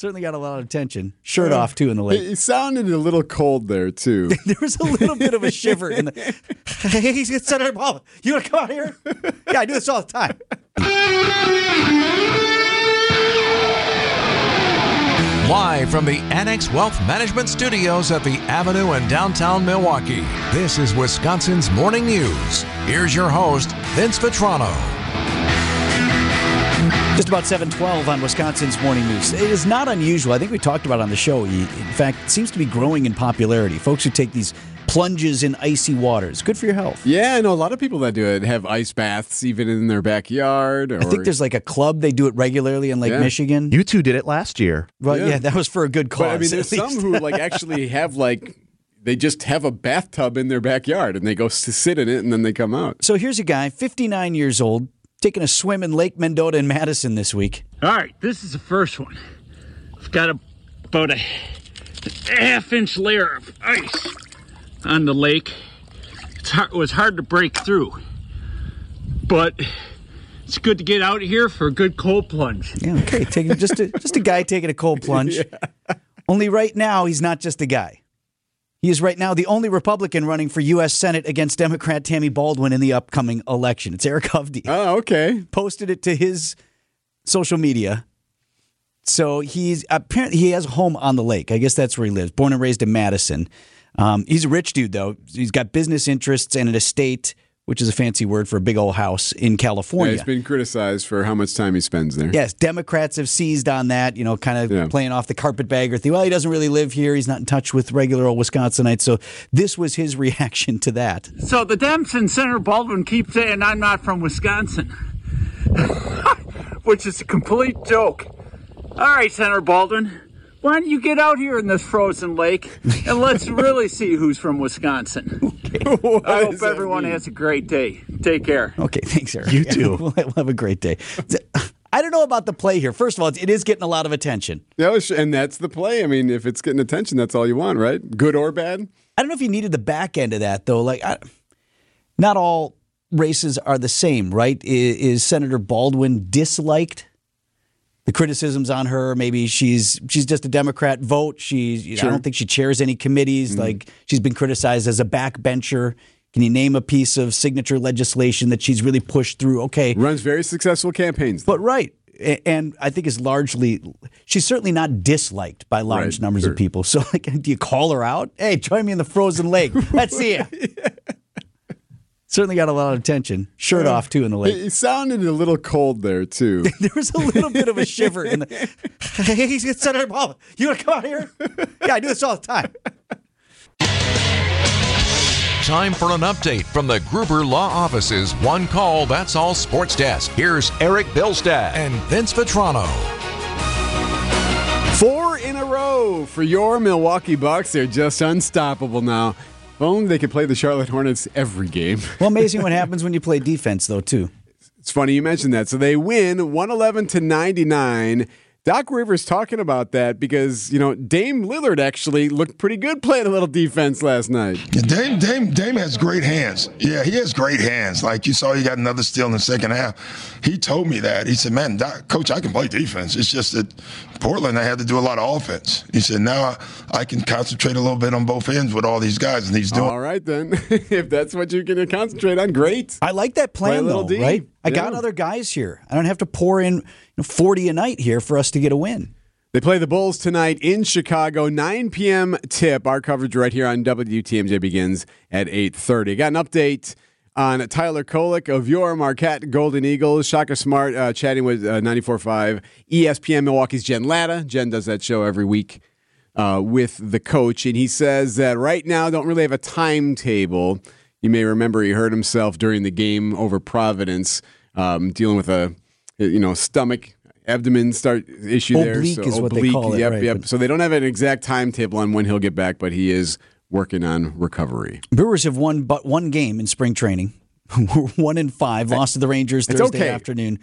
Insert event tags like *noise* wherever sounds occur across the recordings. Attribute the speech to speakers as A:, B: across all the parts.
A: Certainly got a lot of attention. Shirt off too in the lake.
B: It sounded a little cold there too. *laughs*
A: there was a little bit of a shiver in the. *laughs* *laughs* Hey, Senator Paul, you want to come out here? Yeah, I do this all the time.
C: Live from the Annex Wealth Management Studios at the Avenue in downtown Milwaukee, this is Wisconsin's Morning News. Here's your host, Vince Vitrano.
A: Just about 712 on Wisconsin's Morning News. It is not unusual. I think we talked about it on the show. In fact, it seems to be growing in popularity. Folks who take these plunges in icy waters. Good for your health.
B: Yeah, I know a lot of people that do it have ice baths even in their backyard. Or...
A: I think there's like a club they do it regularly in Lake
B: Yeah.
A: Michigan.
D: You two did it last year.
A: Well, yeah.
B: Yeah.
A: that was for a good cause.
B: But I mean, there's some who like actually *laughs* have like they just have a bathtub in their backyard and they go s- sit in it and then they come out.
A: So here's a guy, 59 years old, taking a swim in Lake Mendota in Madison this week.
E: All right, this is the first one. I've got a, about a half inch layer of ice on the lake. It's hard, it was hard to break through, but it's good to get out here for a good cold plunge.
A: Yeah, okay, taking just a, just a guy taking a cold *laughs* plunge. Only right now he's not just a guy. He is right now the only Republican running for U.S. Senate against Democrat Tammy Baldwin in the upcoming election. It's Eric Hovde.
B: Oh, okay.
A: posted it to his social media. So he's apparently he has a home on the lake. I guess that's where he lives. Born and raised in Madison. Um, he's a rich dude though. He's got business interests and an estate, which is a fancy word for a big old house in
B: Yeah,
A: California.
B: he's been criticized for how much time he spends there.
A: Yes, Democrats have seized on that, you know, kind of
B: Yeah.
A: playing off the carpetbagger thing. Well, he doesn't really live here. He's not in touch with regular old Wisconsinites. So this was his *laughs* reaction to that.
E: So the Dems and Senator Baldwin keep saying I'm not from Wisconsin, *laughs* which is a complete joke. All right, Senator Baldwin, why don't you get out here in this frozen lake and let's *laughs* really see who's from Wisconsin?
B: What
E: I hope everyone
B: mean?
E: has a great day. Take care.
A: Okay, thanks, Eric.
D: You too.
A: we'll *laughs* we'll have a great day. I don't know about the play here. First of all, it is getting a lot of attention.
B: Yeah, well, and that's the play. I mean, if it's getting attention, that's all you want, right? Good or bad.
A: I don't know if you needed the back end of that though. Like, I, not all races are the same, right? Is, is Senator Baldwin disliked? The criticisms on her, maybe she's she's just a Democrat vote. She's know, I don't think she chairs any committees. Mm-hmm. Like she's been criticized as a backbencher. Can you name a piece of signature legislation that she's really pushed through? Okay,
B: Runs very successful campaigns.
A: but right. And I think is largely, she's certainly not disliked by large
B: Right,
A: numbers
B: sure.
A: of people. So, like, do you call her out? Hey, join me in the frozen lake. *laughs* Let's see you. Certainly got a lot of attention. Shirt off too in the
B: It,
A: lake.
B: it sounded a little cold there too. *laughs*
A: There was a little bit of a shiver in the. Hey, Senator Paul, you want to come out here? Yeah, I do this all the time.
C: Time for an update from the Gruber Law Office's One Call That's All Sports Desk. Here's Eric Bilstad and Vince Vitrano.
B: Four in a row for your Milwaukee Bucks. They're just unstoppable now. If only they could play the Charlotte Hornets every game.
A: Well, amazing what *laughs* happens when you play defense, though, too.
B: It's funny you mentioned that. So they win 111 to 99. Doc Rivers talking about that because, you know, Dame Lillard actually looked pretty good playing a little defense last night.
F: Yeah, Dame, Dame, Dame has great hands. Yeah, he has great hands. Like you saw, he got another steal in the second half. He told me that. He said, "Man, Doc, coach, I can play defense. It's just that Portland, I had to do a lot of offense." He said, "Now I, I can concentrate a little bit on both ends with all these guys, and he's doing."
B: All right, then. *laughs* if that's what you're going to concentrate on, great.
A: I like that
B: Play a
A: plan,
B: little
A: though,
B: D.
A: right? I got other guys here. I don't have to pour in you know, 40 a night here for us to get a win.
B: They play the Bulls tonight in Chicago, 9 p.m. tip. Our coverage right here on WTMJ begins at 8.30. Got an update on Tyler Kolek of your Marquette Golden Eagles. Shaka Smart uh, chatting with uh, 94.5 ESPN Milwaukee's Jen Lada. Jen does that show every week uh, with the coach, and he says that right now don't really have a timetable. You may remember he hurt himself during the game over Providence, um, dealing with a you know stomach abdomen start issue there.
A: Oblique
B: So
A: is what they
B: oblique,
A: call it,
B: Yep,
A: right,
B: yep. So they don't have an exact timetable on when he'll get back, but he is working on recovery.
A: Brewers have won but one game in spring training. *laughs* One in five. Lost to the Rangers Thursday
B: okay.
A: afternoon,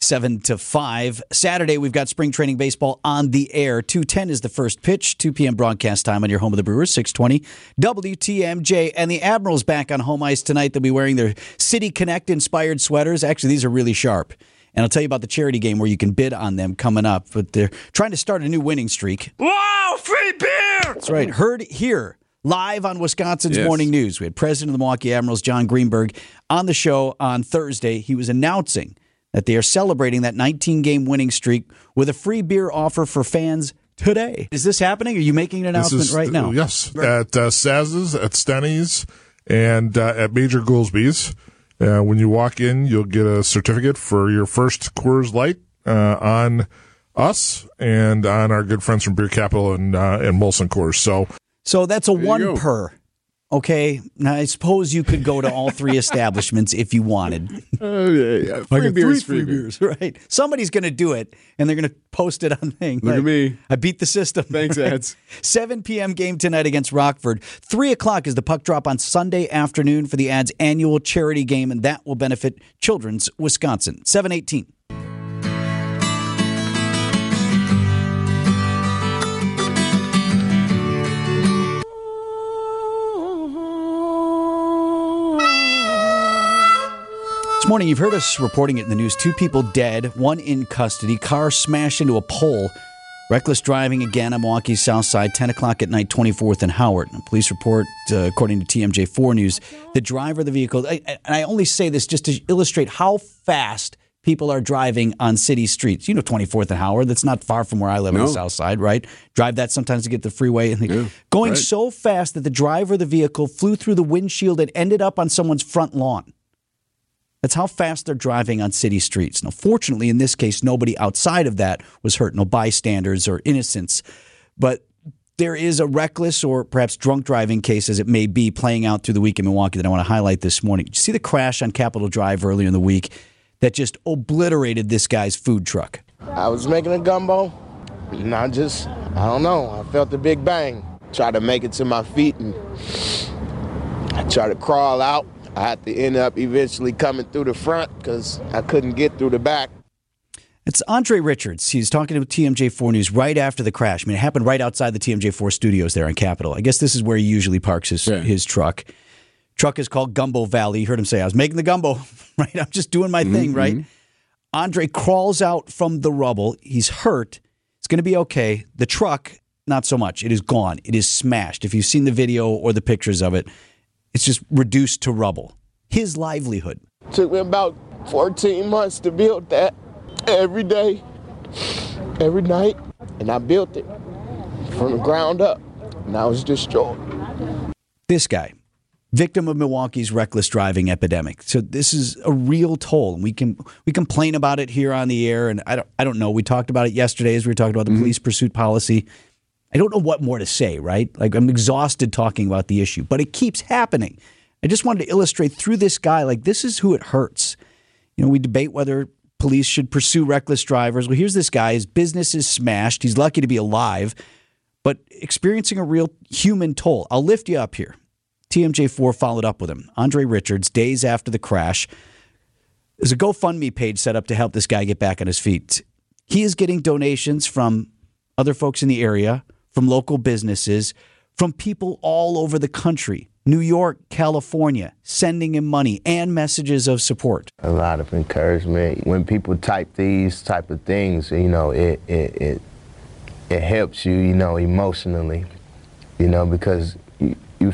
A: seven to five. Saturday we've got spring training baseball on the air. Two ten is the first pitch. Two p.m. broadcast time on your home of the Brewers. Six twenty WTMJ and the Admirals back on home ice tonight. They'll be wearing their City Connect inspired sweaters. Actually, these are really sharp. And I'll tell you about the charity game where you can bid on them coming up. But they're trying to start a new winning streak.
E: Wow, free beer!
A: That's right. Heard here live on Wisconsin's
B: Yes.
A: Morning News. We had President of the Milwaukee Admirals, John Greenberg, on the show on Thursday. He was announcing that they are celebrating that 19 game winning streak with a free beer offer for fans today. Is this happening? Are you making an announcement
D: is-
A: right now?
D: Yes, at uh, Saz's, at Steny's, and uh, at Major Goolsby's. Uh, when you walk in, you'll get a certificate for your first Coors Light uh, on us and on our good friends from Beer Capital and uh, and Molson Coors. So
A: So that's a one per. Okay. Now, I suppose you could go to all three *laughs* establishments if you wanted.
B: Oh, yeah, yeah. Free
A: got
B: beer is
A: three
B: free beer.
A: beers, *laughs* right? Somebody's going to do it, and they're going to post it on thing.
B: Look at me.
A: I beat the system.
B: Thanks, *laughs* ads.
A: 7 p.m. game tonight against Rockford. 3 o'clock is the puck drop on Sunday afternoon for the ads annual charity game, and that will benefit Children's Wisconsin. 718. Morning, you've heard us reporting it in the news. Two people dead, one in custody. Car smashed into a pole. Reckless driving again on Milwaukee's South Side, 10 o'clock at night, 24th and Howard. A police report, uh, according to TMJ4 News, the driver of the vehicle, I, and I only say this just to illustrate how fast people are driving on city streets. You know, 24th and Howard, that's not far from where I live on the South Side, right? Drive that sometimes to get the freeway. And
B: Yeah,
A: going
B: right.
A: so fast that the driver of the vehicle flew through the windshield and ended up on someone's front lawn. That's how fast they're driving on city streets. Now, fortunately, in this case, nobody outside of that was hurt, no bystanders or innocents. But there is a reckless or perhaps drunk driving case, as it may be, playing out through the week in Milwaukee that I want to highlight this morning. You see the crash on Capitol Drive earlier in the week that just obliterated this guy's food truck?
G: I was making a gumbo, and I just, I don't know, I felt a big bang. Tried to make it to my feet, and I tried to crawl out. I had to end up eventually coming through the front because I couldn't get through the back.
A: It's Andre Richards. He's talking to TMJ4 News right after the crash. I mean, it happened right outside the TMJ4 studios there on Capitol. I guess this is where he usually parks his,
B: Yeah.
A: his truck. Truck is called Gumbo Valley. You heard him say, I was making the gumbo, *laughs* right? I'm just doing my mm-hmm, thing, right? Mm-hmm. Andre crawls out from the rubble. He's hurt. It's going to be okay. The truck, not so much. It is gone. It is smashed. If you've seen the video or the pictures of it, it's just reduced to rubble. His livelihood.
G: Took me about 14 months to build that every day, every night, and I built it from the ground up. And I was destroyed.
A: this guy, victim of Milwaukee's reckless driving epidemic. So this is a real toll, and we can we complain about it here on the air. And I don't I don't know. We talked about it yesterday as we were talking about the mm-hmm. police pursuit policy. I don't know what more to say. Right? Like I'm exhausted talking about the issue, but it keeps happening. I just wanted to illustrate through this guy, like this is who it hurts. You know, we debate whether police should pursue reckless drivers. Well, here's this guy. His business is smashed. He's lucky to be alive, but experiencing a real human toll. I'll lift you up here. TMJ4 followed up with him. Andre Richards, days after the crash, there's a GoFundMe page set up to help this guy get back on his feet. He is getting donations from other folks in the area, from local businesses, from people all over the country. New York, California, sending him money and messages of support.
G: a lot of encouragement. When people type these type of things, you know, it it it, it helps you, you know, emotionally, you know, because you, you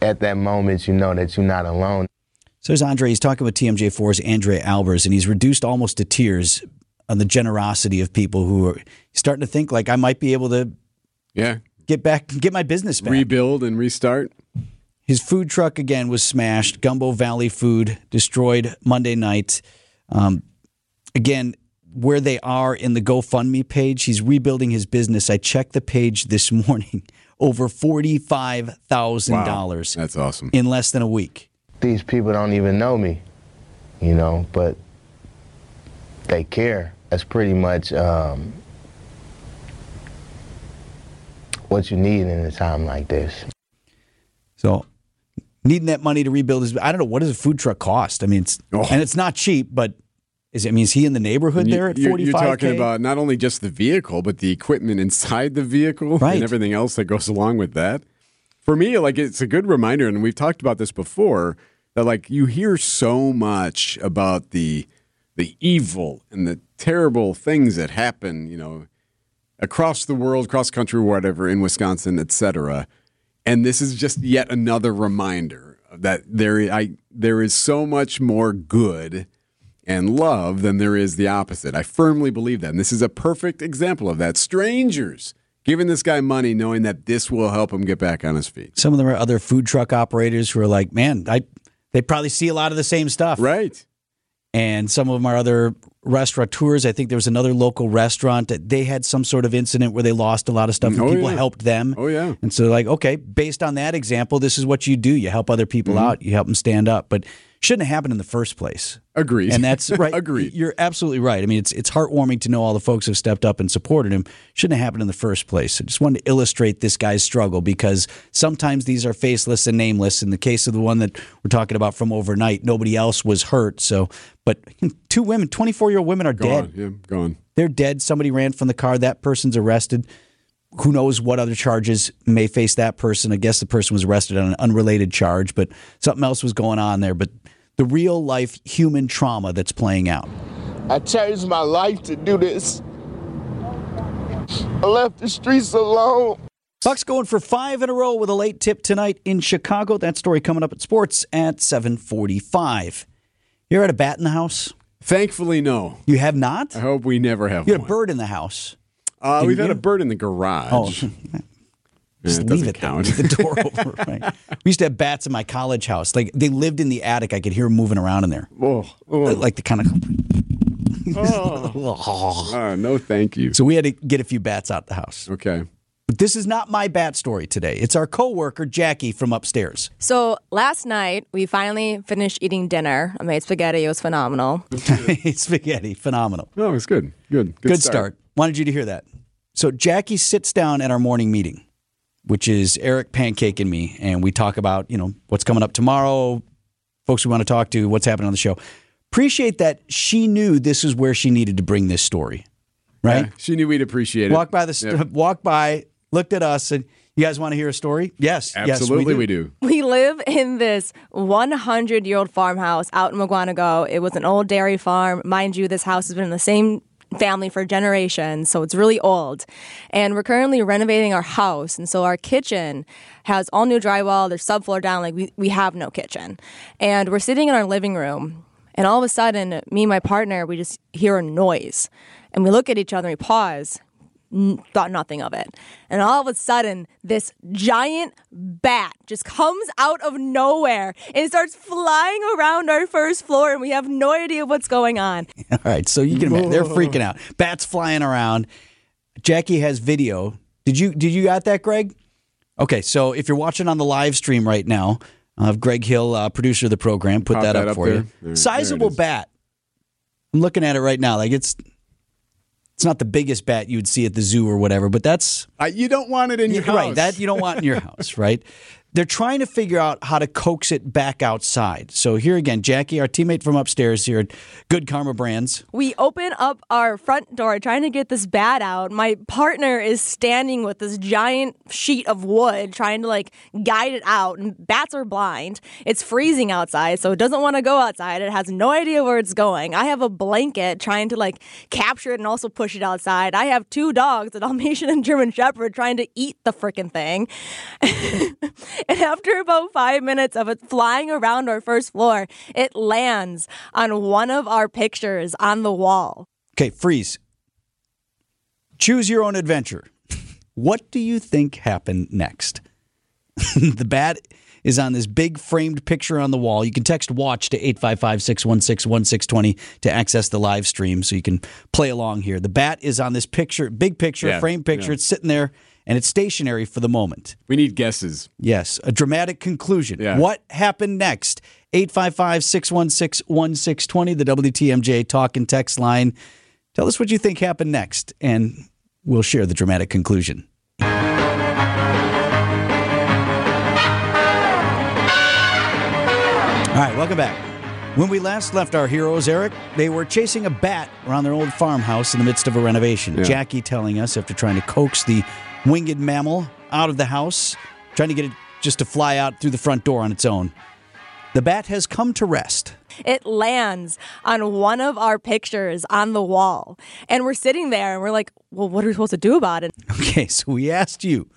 G: at that moment you know that you're not alone.
A: So there's Andre. He's talking with TMJ4's Andre Albers, and he's reduced almost to tears on the generosity of people who are starting to think like I might be able to
B: Yeah.
A: get back, get my business back.
B: Rebuild and restart.
A: His food truck again was smashed. Gumbo Valley Food destroyed Monday night. Um, again, where they are in the GoFundMe page, he's rebuilding his business. I checked the page this *laughs* morning. Over forty-five thousand
B: Wow.
A: dollars
B: That's awesome.
A: in less than a week.
G: These people don't even know me, you know, but they care. That's pretty much um, what you need in a time like this.
A: So needing that money to rebuild his I don't know what does a food truck cost? I mean it's
B: Oh.
A: and it's not cheap, but is it I mean is he in the neighborhood
B: You-
A: there at
B: you're,
A: forty
B: you're talking about not only just the vehicle, but the equipment inside the vehicle
A: Right.
B: and everything else that goes along with that. For me, like it's a good reminder, and we've talked about this before, that like you hear so much about the the evil and the terrible things that happen, you know, across the world, cross country, whatever, in Wisconsin, etc. And this is just yet another reminder that there I there is so much more good and love than there is the opposite. I firmly believe that. And this is a perfect example of that. Strangers giving this guy money knowing that this will help him get back on his feet.
A: Some of them are other food truck operators who are like, man, I they probably see a lot of the same stuff.
B: Right.
A: And some of them are other restaurateurs. I think there was another local restaurant that they had some sort of incident where they lost a lot of stuff and
B: Oh,
A: people
B: yeah.
A: helped them.
B: Oh, yeah.
A: And so, like, okay, based on that example, this is what you do. You help other people
B: Mm-hmm.
A: out, you help them stand up. But shouldn't have happened in the first place.
B: Agreed.
A: And that's *laughs* right.
B: Agreed.
A: You're absolutely right. I mean, it's it's heartwarming to know all the folks have stepped up and supported him. Shouldn't have happened in the first place. I just wanted to illustrate this guy's struggle because sometimes these are faceless and nameless. In the case of the one that we're talking about from overnight, nobody else was hurt. So, but *laughs* two women, 24 year old women, are dead.
B: Yeah, gone.
A: They're dead. Somebody ran from the car. That person's arrested. Who knows what other charges may face that person? I guess the person was arrested on an unrelated charge, but something else was going on there. But the real life human trauma that's playing out.
G: I changed my life to do this. I left the streets alone.
A: Bucks going for five in a row with a late tip tonight in Chicago. That story coming up at sports at 745. You ever had a bat in the house?
B: Thankfully, no.
A: You have not?
B: I hope we never have
A: You had a bird in the house.
B: Uh, we've had a bird in the garage.
A: Oh, *laughs* *laughs*
B: Yeah,
A: just
B: it
A: leave
B: doesn't
A: it there.
B: count.
A: Leave the door *laughs* open. Right. We used to have bats in my college house. Like they lived in the attic. I could hear them moving around in there.
B: oh, oh,
A: Like the kind of.
B: oh, no, thank you.
A: So we had to get a few bats out of the house.
B: Okay.
A: But this is not my bat story today. It's our coworker Jackie from upstairs.
H: So last night we finally finished eating dinner. I made spaghetti. It was phenomenal.
A: Spaghetti, phenomenal.
B: Oh, it's good. Good. Good,
A: Good start. Wanted you to hear that. So Jackie sits down at our morning meeting, which is Eric Pancake and me, and we talk about you know what's coming up tomorrow, folks we want to talk to, what's happening on the show. Appreciate that she knew this is where she needed to bring this story, right?
B: Yeah, she knew we'd appreciate it.
A: Walk by the st-
B: Yep.
A: walk by, looked at us, and you guys want to hear a story? Yes,
B: Absolutely,
A: yes,
B: we do.
H: We live in this 100 year old farmhouse out in Mukwonago. It was an old dairy farm. Mind you, this house has been in the same family for generations, so it's really old. And we're currently renovating our house. And so our kitchen has all new drywall, there's subfloor down, like we, we have no kitchen. And we're sitting in our living room, and all of a sudden, me and my partner, we just hear a noise. And we look at each other, and we pause, thought nothing of it. And all of a sudden, this giant bat just comes out of nowhere and starts flying around our first floor, and we have no idea what's going on. *laughs*
A: All right, so you can imagine they're freaking out. Bats flying around. Jackie has video. Did you did you got that, Greg? Okay, so if you're watching on the live stream right now, uh, Greg Hill, uh, producer of the program, put that,
B: that
A: up,
B: up
A: for
B: there.
A: you.
B: There- there
A: Sizable
B: is.
A: bat. I'm looking at it right now. Like it's it's not the biggest bat you would see at the zoo or whatever, but that's
B: Uh, you don't want it in your house.
A: Right, that you don't want in your *laughs* house, right? They're trying to figure out how to coax it back outside. So here again, Jackie, our teammate from upstairs here at Good Karma Brands.
H: We open up our front door trying to get this bat out. My partner is standing with this giant sheet of wood trying to like guide it out. And bats are blind. It's freezing outside, so it doesn't want to go outside. It has no idea where it's going. I have a blanket trying to like capture it and also push it outside. I have two dogs, a Dalmatian and German Shepherd, trying to eat the freaking thing. *laughs* *laughs* And after about five minutes of it flying around our first floor, it lands on one of our pictures on the wall.
A: Okay, freeze. Choose your own adventure. *laughs* What do you think happened next? *laughs* the bat is on this big framed picture on the wall. You can text watch to 855 616 1620 to access the live stream so you can play along here. The bat is on this picture, big picture,
B: Yeah,
A: framed picture.
B: yeah.
A: It's sitting there and it's stationary for the moment.
B: We need guesses.
A: Yes, a dramatic conclusion.
B: Yeah.
A: What happened next? 855 616 1620, the WTMJ talk and text line. Tell us what you think happened next, and we'll share the dramatic conclusion. All right, welcome back. When we last left our heroes, Eric, they were chasing a bat around their old farmhouse in the midst of a renovation.
B: Yeah.
A: Jackie telling us after trying to coax the winged mammal out of the house, trying to get it just to fly out through the front door on its own. The bat has come to rest.
H: It lands on one of our pictures on the wall. And we're sitting there and we're like, well, what are we supposed to do about it? *laughs*
A: Okay, so we asked you,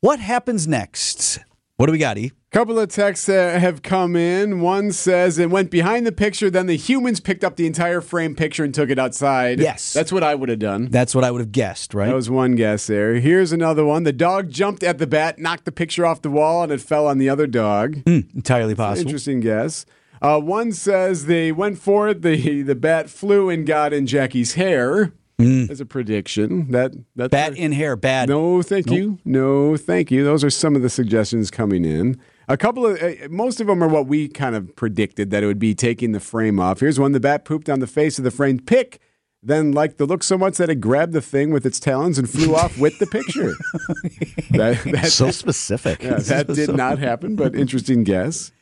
A: what happens next? What do we got, E?
B: Couple of texts uh, have come in. One says it went behind the picture, then the humans picked up the entire frame picture and took it outside.
A: Yes.
B: That's what I would have done.
A: That's what I would have guessed, right?
B: That was one guess there. Here's another one. The dog jumped at the bat, knocked the picture off the wall, and it fell on the other dog.
A: entirely possible.
B: Interesting guess. Uh, one says they went for it. The *laughs* the bat flew and got in Jackie's hair. As a prediction. That that's
A: Bat in hair, bad.
B: No, thank you. No, thank you. Those are some of the suggestions coming in. A couple of, uh, most of them are what we kind of predicted that it would be taking the frame off. Here's one: the bat pooped on the face of the framed pick, then liked the look so much that it grabbed the thing with its talons and flew off with the picture. *laughs* that, *laughs* that,
A: so specific.
B: yeah, that *laughs* did not happen, but interesting guess.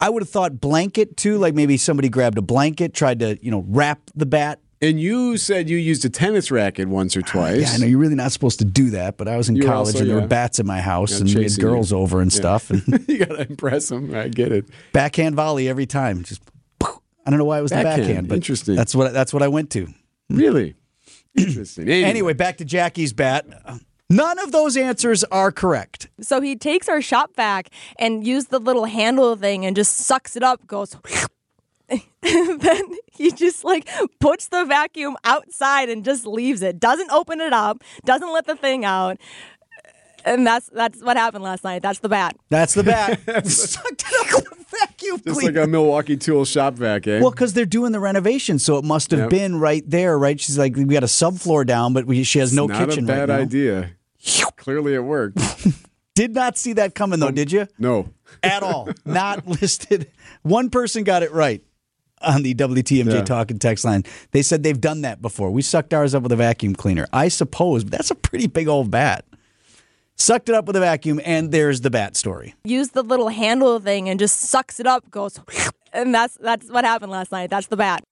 A: I would have thought blanket too, like maybe somebody grabbed a blanket, tried to, you know, wrap the bat.
B: And you said you used a tennis racket once or ah, twice.
A: Yeah, I know you're really not supposed to do that, but I was in
B: You
A: college
B: also,
A: and there
B: yeah.
A: were bats in my house and we had
B: chasing you.
A: girls over and
B: Yeah.
A: stuff. And *laughs*
B: you got to impress them. I get it.
A: backhand volley every time. Just *laughs* I don't know why it was the
B: Backhand.
A: backhand, but
B: Interesting.
A: That's what that's what I went to.
B: Really? Interesting. Anyway,
A: Anyway, back to Jackie's bat. None of those answers are correct.
H: So he takes our shop vac and used the little handle thing and just sucks it up, goes. And *laughs* then he just like puts the vacuum outside and just leaves it. Doesn't open it up, doesn't let the thing out. And that's that's what happened last night. That's the bat.
A: That's the bat. *laughs* Sucked it up with a vacuum
B: just
A: cleaner.
B: like a Milwaukee Tool shop vac, eh?
A: Well, because they're doing the renovation, so it must have
B: Yep.
A: been right there, right? She's like, we got a subfloor down, but we, she has no
B: Not
A: kitchen
B: a bad
A: right now.
B: idea. Clearly, it worked. *laughs*
A: Did not see that coming though, did you?
B: No.
A: At all. Not listed. One person got it right on the WTMJ
B: Yeah.
A: talk and text line. They said they've done that before. We sucked ours up with a vacuum cleaner. I suppose, but that's a pretty big old bat. Sucked it up with a vacuum, and there's the bat story.
H: Use the little handle thing and just sucks it up, goes. *laughs* And that's that's what happened last night. That's the bat.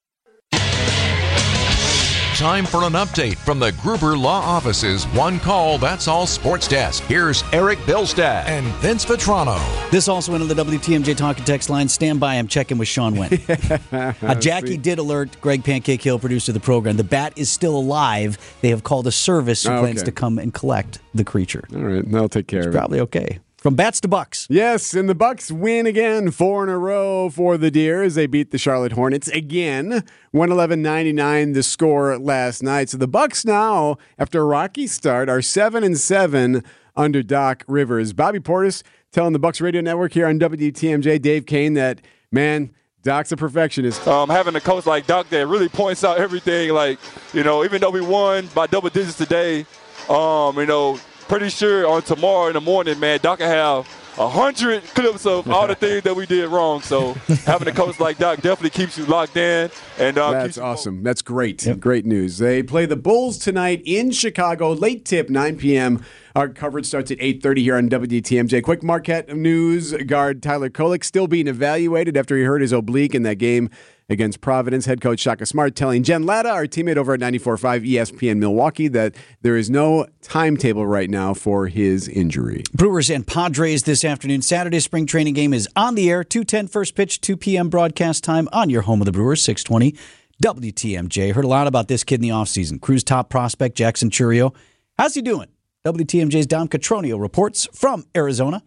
C: Time for an update from the Gruber Law Office's One Call That's All Sports Desk. Here's Eric Bilstad and Vince Vitrano.
A: This also went on the WTMJ talk and text line. Stand by. I'm checking with Sean Wynn. *laughs* uh, Jackie did alert Greg Pancake Hill, producer of the program. The bat is still alive. They have called a service who
B: Oh,
A: plans
B: okay.
A: to come and collect the creature.
B: All right, I'll take care of it.
A: Probably okay. From bats to bucks.
B: Yes, and the Bucks win again, four in a row for the Deers. They beat the Charlotte Hornets again, 111-99 the score last night. So the Bucks now, after a rocky start, are seven and seven under Doc Rivers. Bobby Portis telling the Bucks Radio Network here on WTMJ, Dave Koehn, that man. Doc's a perfectionist.
I: um, having a coach like Doc that really points out everything. Like, you know, even though we won by double digits today, um, you know, pretty sure on tomorrow in the morning, man, Doc will have a hundred *laughs* clips of all the things that we did wrong. So *laughs* having a coach like Doc definitely keeps you locked in. And um,
B: That's
I: keeps you
B: awesome. That's great. Great news. They play the Bulls tonight in Chicago. Late tip, 9 p.m. Our coverage starts at 8.30 here on WTMJ. Quick Marquette news. Guard Tyler Kolek still being evaluated after he hurt his oblique in that game against Providence. Head coach Shaka Smart telling Jen Lada, our teammate over at 94.5 ESPN Milwaukee, that there is no timetable right now for his injury.
A: Brewers and Padres this afternoon. Saturday spring training game is on the air. 210 first pitch, 2 p.m. broadcast time on your home of the Brewers, 620 WTMJ. Heard a lot about this kid in the offseason. Crew's top prospect, Jackson Chourio. How's he doing? WTMJ's Dom Cotroneo reports from Arizona.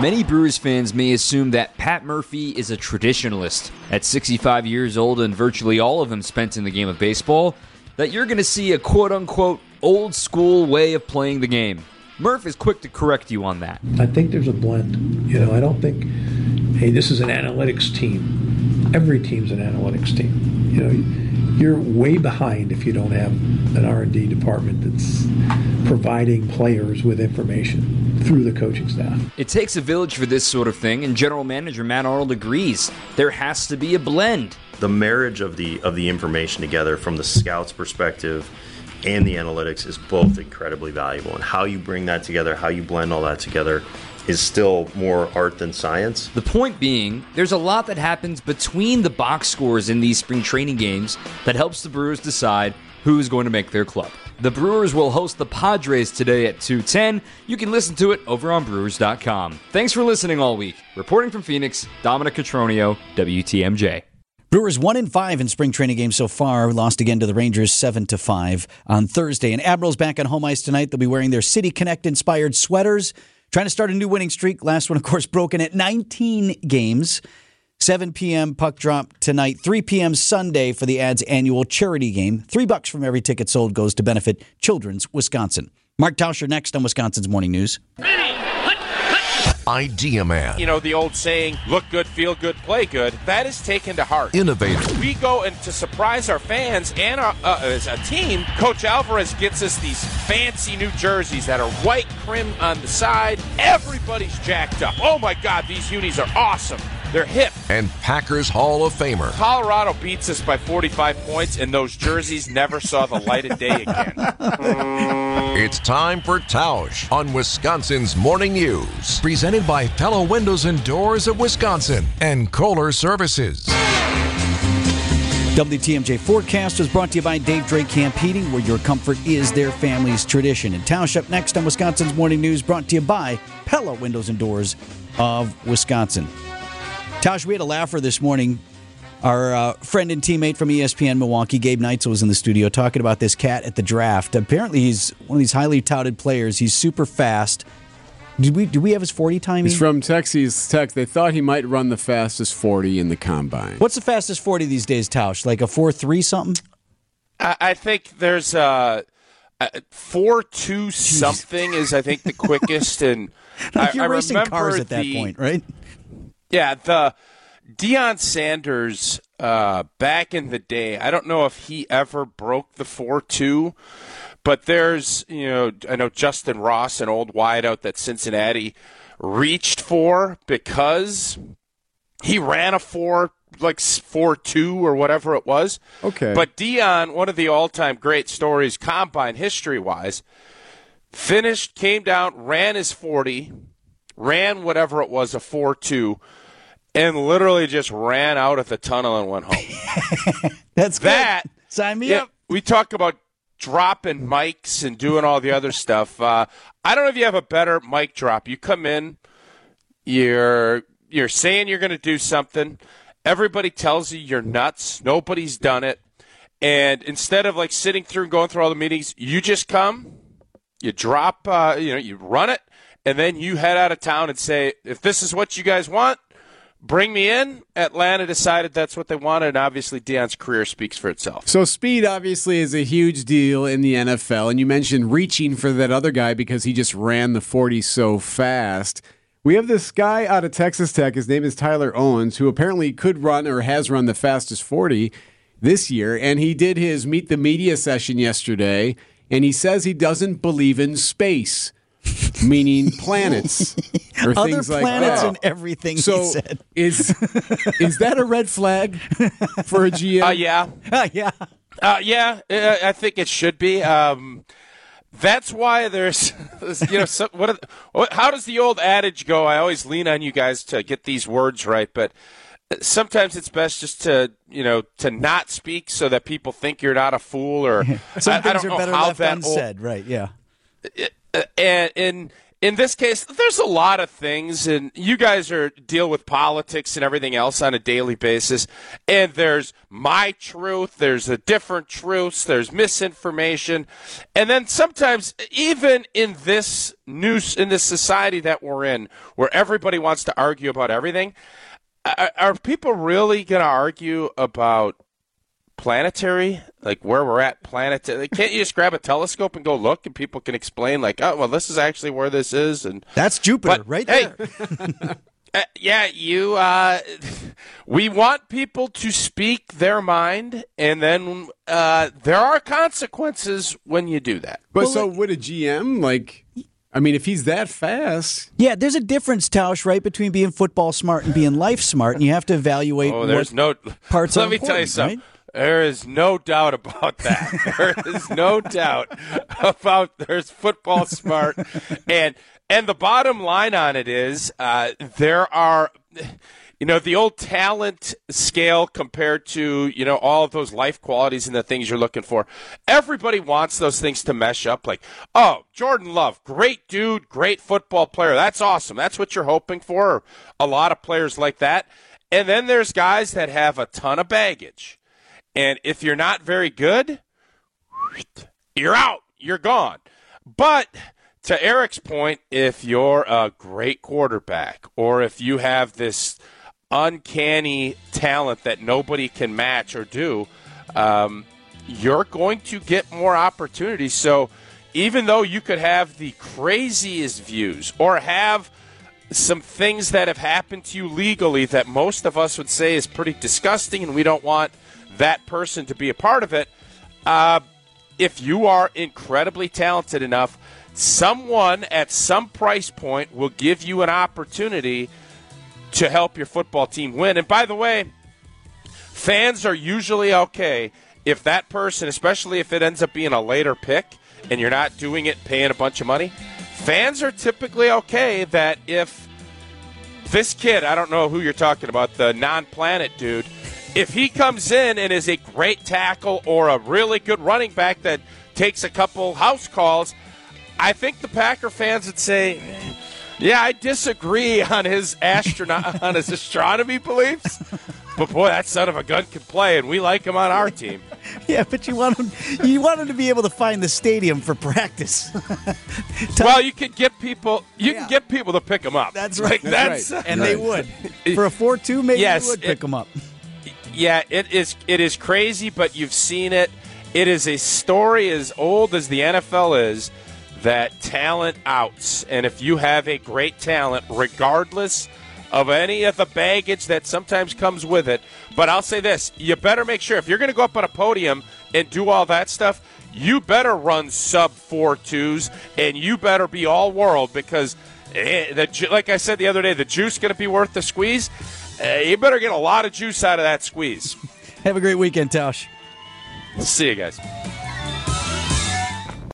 J: Many Brewers fans may assume that Pat Murphy is a traditionalist. At 65 years old and virtually all of them spent in the game of baseball, that you're going to see a quote unquote old school way of playing the game. Murph is quick to correct you on that.
K: I think there's a blend. You know, I don't think, hey, this is an analytics team. Every team's an analytics team. You know, you're way behind if you don't have an R&D department that's providing players with information through the coaching staff.
J: It takes a village for this sort of thing, and general manager Matt Arnold agrees. There has to be a blend.
L: the marriage of the of the information together from the scouts perspective and the analytics is both incredibly valuable and how you bring that together how you blend all that together is still more art than science.
J: The point being, there's a lot that happens between the box scores in these spring training games that helps the Brewers decide who's going to make their club. The Brewers will host the Padres today at 2:10. You can listen to it over on brewers.com. Thanks for listening all week. Reporting from Phoenix, Dominic Cotroneo, WTMJ.
A: Brewers one in five in spring training games so far. Lost again to the Rangers seven to five on Thursday. And Admirals back on home ice tonight. They'll be wearing their City Connect inspired sweaters, trying to start a new winning streak. Last one, of course, broken at 19 games. 7 p.m. puck drop tonight, 3 p.m. Sunday for the Ads annual charity game. Three bucks from every ticket sold goes to benefit Children's Wisconsin. Mark Tauscher next on Wisconsin's Morning News.
C: Idea Man.
M: You know, the old saying, look good, feel good, play good, that is taken to heart.
C: Innovative.
M: We go and to surprise our fans and our, uh, as a team, Coach Alvarez gets us these fancy new jerseys that are white trim on the side. Everybody's jacked up. Oh my God, these unis are awesome. They're hip.
C: And Packers Hall of Famer.
M: Colorado beats us by 45 points, and those jerseys never saw the light of day again. *laughs*
C: It's time for Tausch on Wisconsin's Morning News. Presented by Pella Windows and Doors of Wisconsin and Kohler Services.
A: WTMJ forecast was brought to you by Dave Drake Camp Heating, where your comfort is their family's tradition. And Tausch up next on Wisconsin's Morning News, brought to you by Pella Windows and Doors of Wisconsin. Tausch, we had a laugher this morning. Our uh, friend and teammate from ESPN Milwaukee, Gabe Neitzel, was in the studio talking about this cat at the draft. Apparently, he's one of these highly touted players. He's super fast. Did we do we have his forty time?
B: He's from Texas Tech. They thought he might run the fastest 40 in the combine.
A: What's the fastest forty these days, Tausch? Like a four three something?
M: I, I think there's a. Uh, four two something is I think the quickest, and *laughs*
A: Like
M: I,
A: you're
M: I
A: racing
M: remember
A: cars at that
M: the-
A: point, right?
M: Yeah, the Deion Sanders uh, back in the day. I don't know if he ever broke the four two, but there's you know I know Justin Ross, an old wideout that Cincinnati reached for because he ran a four like four two or whatever it was.
B: Okay.
M: but Deion, one of the all time great stories, combine history wise, finished, came down, ran his forty, ran whatever it was a four two, and literally just ran out of the tunnel and went home. *laughs*
A: That's
M: that.
A: Sign me
M: yeah,
A: up.
M: We talk about dropping mics and doing all the other stuff. Uh, I don't know if you have a better mic drop. You come in, you're you're saying you're going to do something. Everybody tells you you're nuts. Nobody's done it. And instead of like sitting through and going through all the meetings, you just come, you drop, uh, you know, you run it, and then you head out of town and say, if this is what you guys want, bring me in. Atlanta decided that's what they wanted, and obviously Deion's career speaks for itself.
B: So speed obviously is a huge deal in the NFL, and you mentioned reaching for that other guy because he just ran the 40 so fast. We have this guy out of Texas Tech. His name is Tyler Owens, who apparently could run or has run the fastest 40 this year, and he did his meet the media session yesterday, and he says he doesn't believe in space. Meaning planets *laughs* or
A: Other
B: things like
A: planets
B: that.
A: and everything he
B: So
A: said.
B: is is that a red flag for a GM?
M: Uh, yeah. *laughs*
A: yeah.
M: Uh, yeah, I I think it should be. Um, that's why there's, *laughs* you know, so, what, are- what? How does the old adage go? I always lean on you guys to get these words right, but sometimes it's best just to, you know, to not speak so that people think you're not a fool. Or
A: Some
M: I, I
A: things
M: don't
A: are
M: know
A: better
M: how
A: left
M: that old-
A: unsaid, right? Yeah.
M: And in in this case, there's a lot of things, and you guys are deal with politics and everything else on a daily basis. And there's my truth, there's a different truths, there's misinformation, and then sometimes even in this news in this society that we're in, where everybody wants to argue about everything, are, are people really going to argue about? Planetary, like where we're at planetary. Can't you just grab a telescope and go look, and people can explain, like, oh, well, this is actually where this is, and
A: That's Jupiter,
M: But,
A: right
M: hey,
A: there. *laughs*
M: uh, yeah, you. Uh, *laughs* we want people to speak their mind, and then uh, there are consequences when you do that.
B: But so would a GM like? I mean, if he's that fast,
A: Yeah, there's a difference, Tausch, right, between being football smart and being life smart, and you have to evaluate
M: Oh, there's
A: what
M: no
A: parts *laughs*
M: Let
A: are
M: me tell you something.
A: right?
M: There is no doubt about that. *laughs* there is no doubt about there's football smart, and And the bottom line on it is uh, there are, you know, the old talent scale compared to, you know, all of those life qualities and the things you're looking for. Everybody wants those things to mesh up. Like, oh, Jordan Love, great dude, great football player. That's awesome. That's what you're hoping for. A lot of players like that. And then there's guys that have a ton of baggage. And if you're not very good, you're out. You're gone. But to Eric's point, if you're a great quarterback or if you have this uncanny talent that nobody can match or do, um, you're going to get more opportunities. So even though you could have the craziest views or have some things that have happened to you legally that most of us would say is pretty disgusting and we don't want that person to be a part of it, uh, if you are incredibly talented enough, someone at some price point will give you an opportunity to help your football team win. And by the way, fans are usually okay if that person, especially if it ends up being a later pick and you're not doing it paying a bunch of money, fans are typically okay that if this kid, I don't know who you're talking about, the non planet dude, if he comes in and is a great tackle or a really good running back that takes a couple house calls, I think the Packer fans would say, "Yeah, I disagree *laughs* on his astronaut *laughs* on his astronomy beliefs, but boy, that son of a gun can play, and we like him on our team." *laughs*
A: Yeah, but you want him. You want him to be able to find the stadium for practice.
M: well, you can get people. You can get people to pick him up.
A: That's right.
M: Like, that's,
A: and they would for a four-two. Maybe
M: Yes,
A: they would
M: it-
A: pick him up.
M: Yeah, it is. It is crazy, but you've seen it. It is a story as old as the NFL is that talent outs, and if you have a great talent, regardless of any of the baggage that sometimes comes with it, but I'll say this: you better make sure if you're going to go up on a podium and do all that stuff, you better run sub four twos, and you better be all world because. eh, The, like I said the other day, the juice going to be worth the squeeze. Uh, you better get a lot of juice out of that squeeze. *laughs*
A: Have a great weekend, Tausch.
M: See you guys.